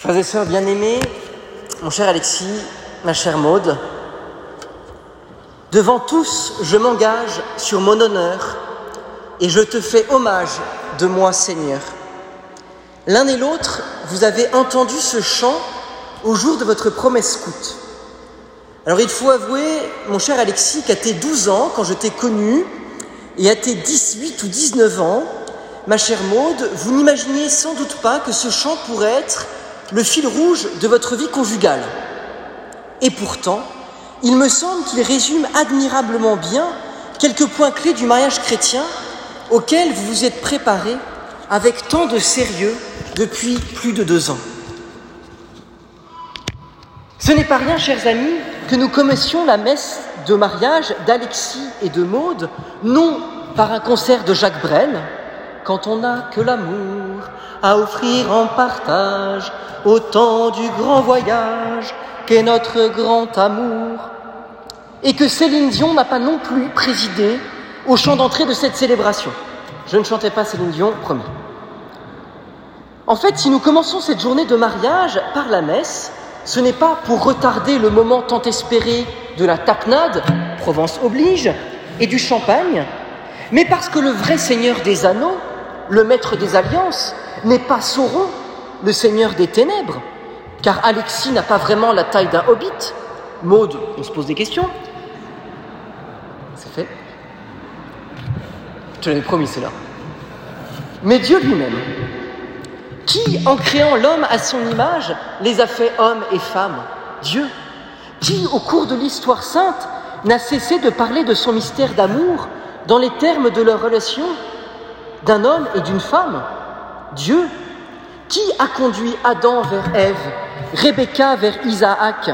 Frères et sœurs bien-aimés, mon cher Alexis, ma chère Maude, devant tous, je m'engage sur mon honneur et je te fais hommage de moi, Seigneur. L'un et l'autre, vous avez entendu ce chant au jour de votre promesse scout. Alors il faut avouer, mon cher Alexis, qu'à tes 12 ans, quand je t'ai connu, et à tes 18 ou 19 ans, ma chère Maude, vous n'imaginiez sans doute pas que ce chant pourrait être le fil rouge de votre vie conjugale. Et pourtant, il me semble qu'il résume admirablement bien quelques points clés du mariage chrétien auquel vous vous êtes préparé avec tant de sérieux depuis plus de deux ans. Ce n'est pas rien, chers amis, que nous commencions la messe de mariage d'Alexis et de Maude, non par un concert de Jacques Brel, quand on n'a que l'amour à offrir en partage, au temps du grand voyage qu'est notre grand amour, et que Céline Dion n'a pas non plus présidé au chant d'entrée de cette célébration. Je ne chantais pas Céline Dion, promis. En fait, si nous commençons cette journée de mariage par la messe, ce n'est pas pour retarder le moment tant espéré de la tapenade, Provence oblige, et du champagne, mais parce que le vrai Seigneur des anneaux, le maître des alliances, n'est pas Sauron, le Seigneur des ténèbres, car Alexis n'a pas vraiment la taille d'un hobbit. Maude, on se pose des questions. C'est fait. Je te l'avais promis, c'est là. Mais Dieu lui-même, qui, en créant l'homme à son image, les a fait hommes et femmes? Dieu. Qui, au cours de l'histoire sainte, n'a cessé de parler de son mystère d'amour dans les termes de leur relation d'un homme et d'une femme Dieu. Qui a conduit Adam vers Ève, Rebecca vers Isaac,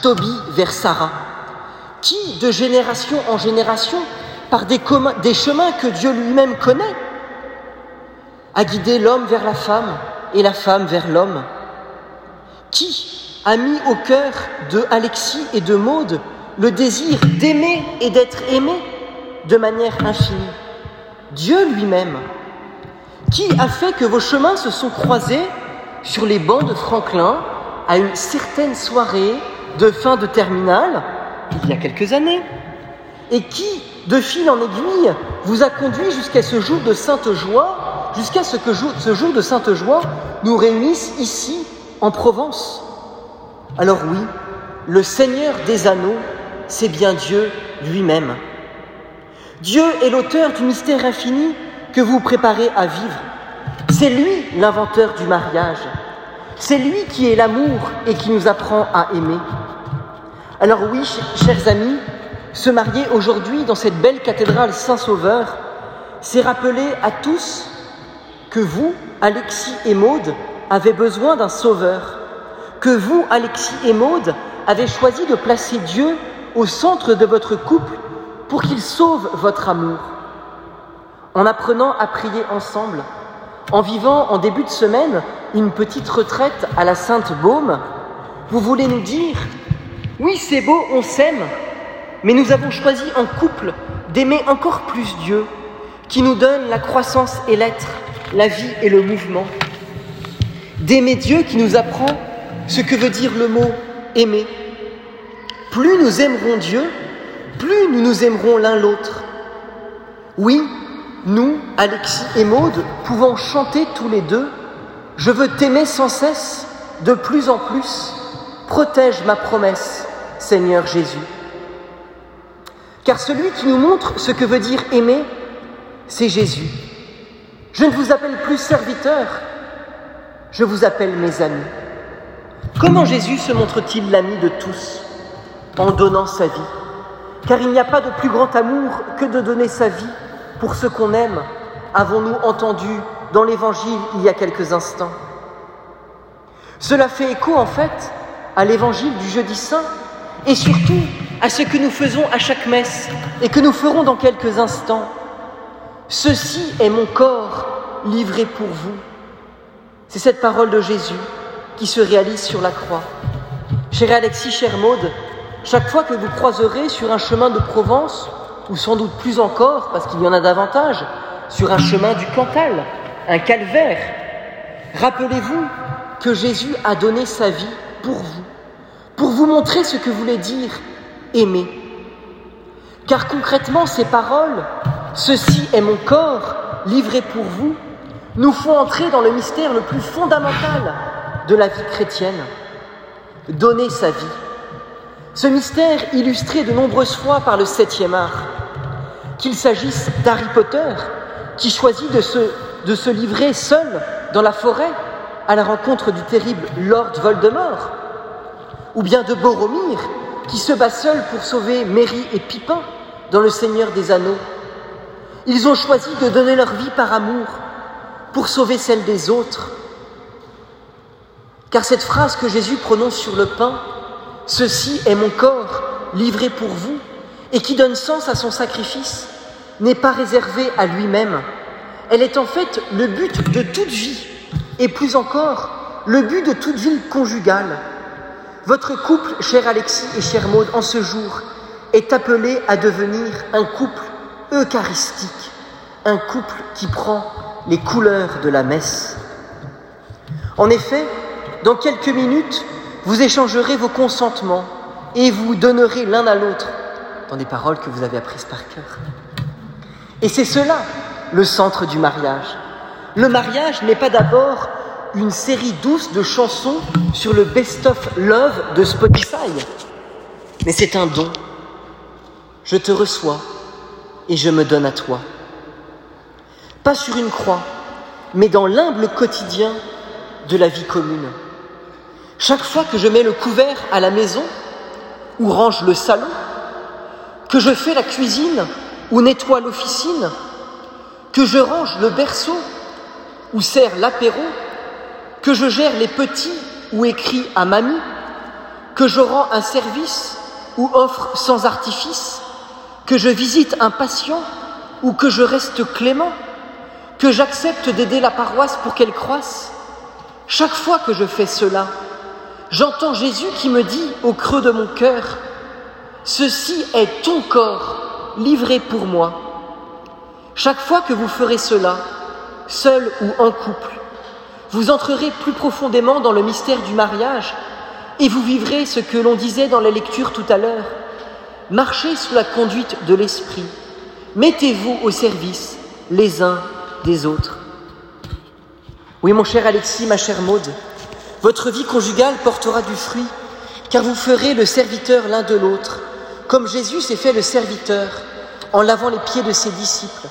Tobie vers Sarah Qui, de génération en génération, par des, chemins que Dieu lui-même connaît, a guidé l'homme vers la femme et la femme vers l'homme Qui a mis au cœur de Alexis et de Maude le désir d'aimer et d'être aimé de manière infinie Dieu lui-même. Qui a fait que vos chemins se sont croisés sur les bancs de Franklin à une certaine soirée de fin de terminale, il y a quelques années Et qui, de fil en aiguille, vous a conduit jusqu'à ce jour de sainte joie, jusqu'à ce que ce jour de sainte joie nous réunisse ici, en Provence Alors oui, le Seigneur des anneaux, c'est bien Dieu lui-même. Dieu est l'auteur du mystère infini que vous préparez à vivre. C'est lui l'inventeur du mariage. C'est lui qui est l'amour et qui nous apprend à aimer. Alors oui, chers amis, se marier aujourd'hui dans cette belle cathédrale Saint-Sauveur, c'est rappeler à tous que vous, Alexis et Maude, avez besoin d'un sauveur, que vous, Alexis et Maude, avez choisi de placer Dieu au centre de votre couple pour qu'il sauve votre amour. En apprenant à prier ensemble, en vivant en début de semaine une petite retraite à la Sainte Baume, vous voulez nous dire, oui c'est beau, on s'aime, mais nous avons choisi en couple d'aimer encore plus Dieu, qui nous donne la croissance et l'être, la vie et le mouvement. D'aimer Dieu qui nous apprend ce que veut dire le mot aimer. Plus nous aimerons Dieu, plus nous nous aimerons l'un l'autre. Oui, nous, Alexis et Maude, pouvons chanter tous les deux Je veux t'aimer sans cesse, de plus en plus. Protège ma promesse, Seigneur Jésus. Car celui qui nous montre ce que veut dire aimer, c'est Jésus. Je ne vous appelle plus serviteur, je vous appelle mes amis. Comment Jésus se montre-t-il l'ami de tous En donnant sa vie? Car il n'y a pas de plus grand amour que de donner sa vie pour ce qu'on aime, avons-nous entendu dans l'Évangile il y a quelques instants. Cela fait écho en fait à l'Évangile du jeudi saint et surtout à ce que nous faisons à chaque messe et que nous ferons dans quelques instants. Ceci est mon corps livré pour vous. C'est cette parole de Jésus qui se réalise sur la croix. Cher Alexis, cher Maude, chaque fois que vous croiserez sur un chemin de Provence, ou sans doute plus encore, parce qu'il y en a davantage, sur un chemin du Cantal, un calvaire, rappelez-vous que Jésus a donné sa vie pour vous, pour vous montrer ce que voulait dire aimer. Car concrètement, ces paroles, ceci est mon corps livré pour vous, nous font entrer dans le mystère le plus fondamental de la vie chrétienne, donner sa vie. Ce mystère illustré de nombreuses fois par le septième art, qu'il s'agisse d'Harry Potter, qui choisit de se, livrer seul dans la forêt à la rencontre du terrible Lord Voldemort, ou bien de Boromir, qui se bat seul pour sauver Merry et Pipin dans Le Seigneur des Anneaux. Ils ont choisi de donner leur vie par amour pour sauver celle des autres. Car cette phrase que Jésus prononce sur le pain, Ceci est mon corps livré pour vous, et qui donne sens à son sacrifice, n'est pas réservée à lui-même. Elle est en fait le but de toute vie, et plus encore, le but de toute vie conjugale. Votre couple, cher Alexis et cher Maude, en ce jour, est appelé à devenir un couple eucharistique, un couple qui prend les couleurs de la messe. En effet, dans quelques minutes, vous échangerez vos consentements et vous donnerez l'un à l'autre dans des paroles que vous avez apprises par cœur. Et c'est cela le centre du mariage. Le mariage n'est pas d'abord une série douce de chansons sur le best-of love de Spotify, mais c'est un don. Je te reçois et je me donne à toi. Pas sur une croix, mais dans l'humble quotidien de la vie commune. Chaque fois que je mets le couvert à la maison ou range le salon, que je fais la cuisine ou nettoie l'officine, que je range le berceau ou sers l'apéro, que je gère les petits ou écris à mamie, que je rends un service ou offre sans artifice, que je visite un patient ou que je reste clément, que j'accepte d'aider la paroisse pour qu'elle croisse. Chaque fois que je fais cela, j'entends Jésus qui me dit au creux de mon cœur, Ceci est ton corps livré pour moi. Chaque fois que vous ferez cela, seul ou en couple, vous entrerez plus profondément dans le mystère du mariage et vous vivrez ce que l'on disait dans la lecture tout à l'heure. Marchez sous la conduite de l'Esprit. Mettez-vous au service les uns des autres. Oui, mon cher Alexis, ma chère Maude, votre vie conjugale portera du fruit, car vous ferez le serviteur l'un de l'autre, comme Jésus s'est fait le serviteur en lavant les pieds de ses disciples.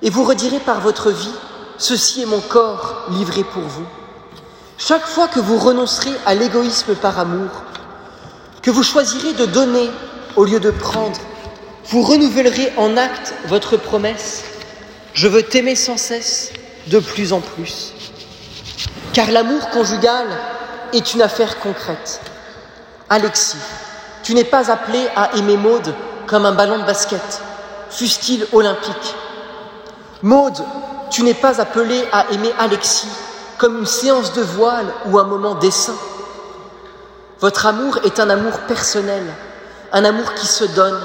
Et vous redirez par votre vie, ceci est mon corps livré pour vous. Chaque fois que vous renoncerez à l'égoïsme par amour, que vous choisirez de donner au lieu de prendre, vous renouvellerez en acte votre promesse. Je veux t'aimer sans cesse, de plus en plus. Car l'amour conjugal est une affaire concrète. Alexis, tu n'es pas appelé à aimer Maude comme un ballon de basket, fût-il olympique. Maude, tu n'es pas appelé à aimer Alexis comme une séance de voile ou un moment d'essaim. Votre amour est un amour personnel, un amour qui se donne,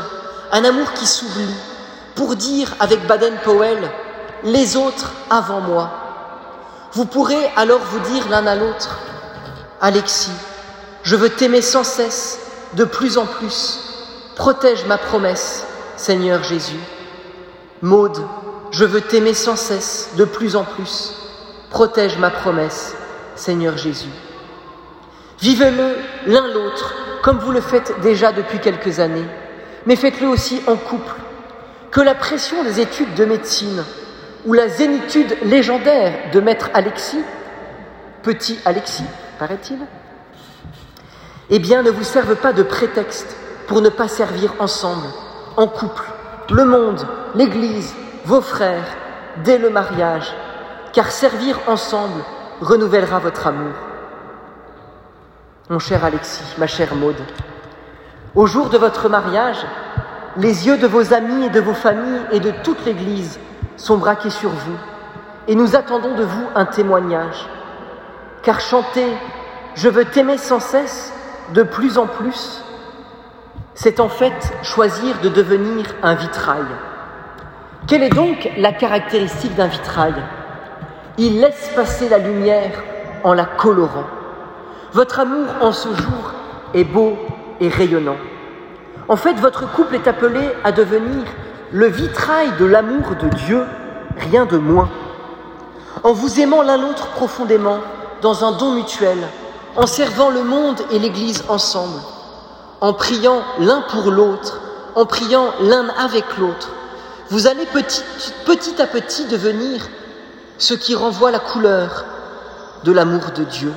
un amour qui s'oublie, pour dire avec Baden-Powell, les autres avant moi. Vous pourrez alors vous dire l'un à l'autre, Alexis, je veux t'aimer sans cesse, de plus en plus. Protège ma promesse, Seigneur Jésus. Maude, je veux t'aimer sans cesse, de plus en plus. Protège ma promesse, Seigneur Jésus. Vivez-le l'un l'autre, comme vous le faites déjà depuis quelques années, mais faites-le aussi en couple. Que la pression des études de médecine, ou la zénitude légendaire de maître Alexis, petit Alexis, paraît-il, eh bien, ne vous servent pas de prétexte pour ne pas servir ensemble, en couple, le monde, l'Église, vos frères, dès le mariage, car servir ensemble renouvellera votre amour. Mon cher Alexis, ma chère Maude, au jour de votre mariage, les yeux de vos amis et de vos familles et de toute l'Église sont braqués sur vous et nous attendons de vous un témoignage. Car chanter Je veux t'aimer sans cesse, de plus en plus, c'est en fait choisir de devenir un vitrail. Quelle est donc la caractéristique d'un vitrail? Il laisse passer la lumière en la colorant. Votre amour en ce jour est beau et rayonnant. En fait, votre couple est appelé à devenir le vitrail de l'amour de Dieu, rien de moins. En vous aimant l'un l'autre profondément, dans un don mutuel, en servant le monde et l'Église ensemble, en priant l'un pour l'autre, en priant l'un avec l'autre, vous allez petit, à petit devenir ce qui renvoie la couleur de l'amour de Dieu.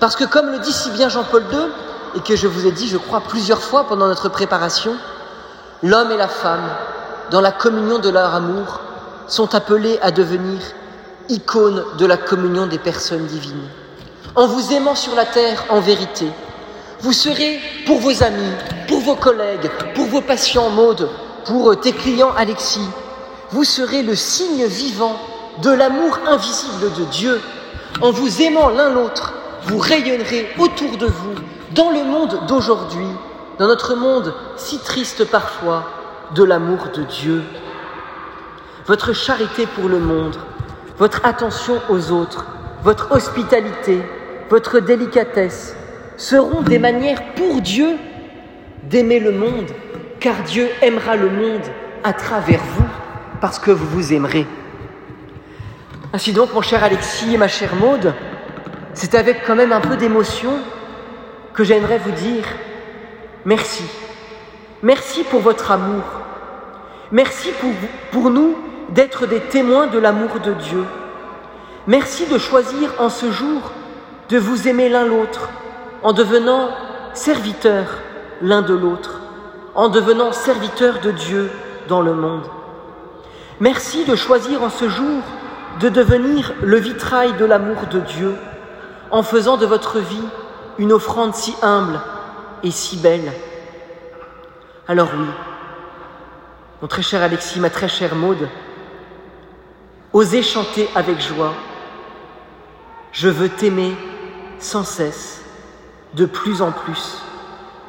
Parce que comme le dit si bien Jean-Paul II, et que je vous ai dit, je crois, plusieurs fois pendant notre préparation, l'homme et la femme, dans la communion de leur amour, sont appelés à devenir icônes de la communion des personnes divines. En vous aimant sur la terre en vérité, vous serez pour vos amis, pour vos collègues, pour vos patients Maude, pour tes clients Alexis, vous serez le signe vivant de l'amour invisible de Dieu. En vous aimant l'un l'autre, vous rayonnerez autour de vous, dans le monde d'aujourd'hui, dans notre monde si triste parfois, de l'amour de Dieu. Votre charité pour le monde, votre attention aux autres, votre hospitalité, votre délicatesse seront des manières pour Dieu d'aimer le monde, car Dieu aimera le monde à travers vous, parce que vous vous aimerez. Ainsi donc, mon cher Alexis et ma chère Maude, c'est avec quand même un peu d'émotion que j'aimerais vous dire merci. Merci pour votre amour. Merci pour, pour nous d'être des témoins de l'amour de Dieu. Merci de choisir en ce jour de vous aimer l'un l'autre en devenant serviteurs l'un de l'autre, en devenant serviteurs de Dieu dans le monde. Merci de choisir en ce jour de devenir le vitrail de l'amour de Dieu en faisant de votre vie une offrande si humble et si belle. Alors oui, mon très cher Alexis, ma très chère Maude, osez chanter avec joie. Je veux t'aimer sans cesse, de plus en plus.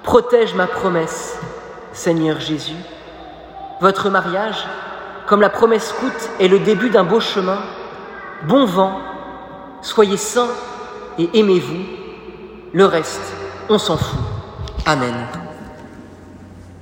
Protège ma promesse, Seigneur Jésus. Votre mariage, comme la promesse coûte, est le début d'un beau chemin. Bon vent, soyez saints et aimez-vous. Le reste, on s'en fout. Amen.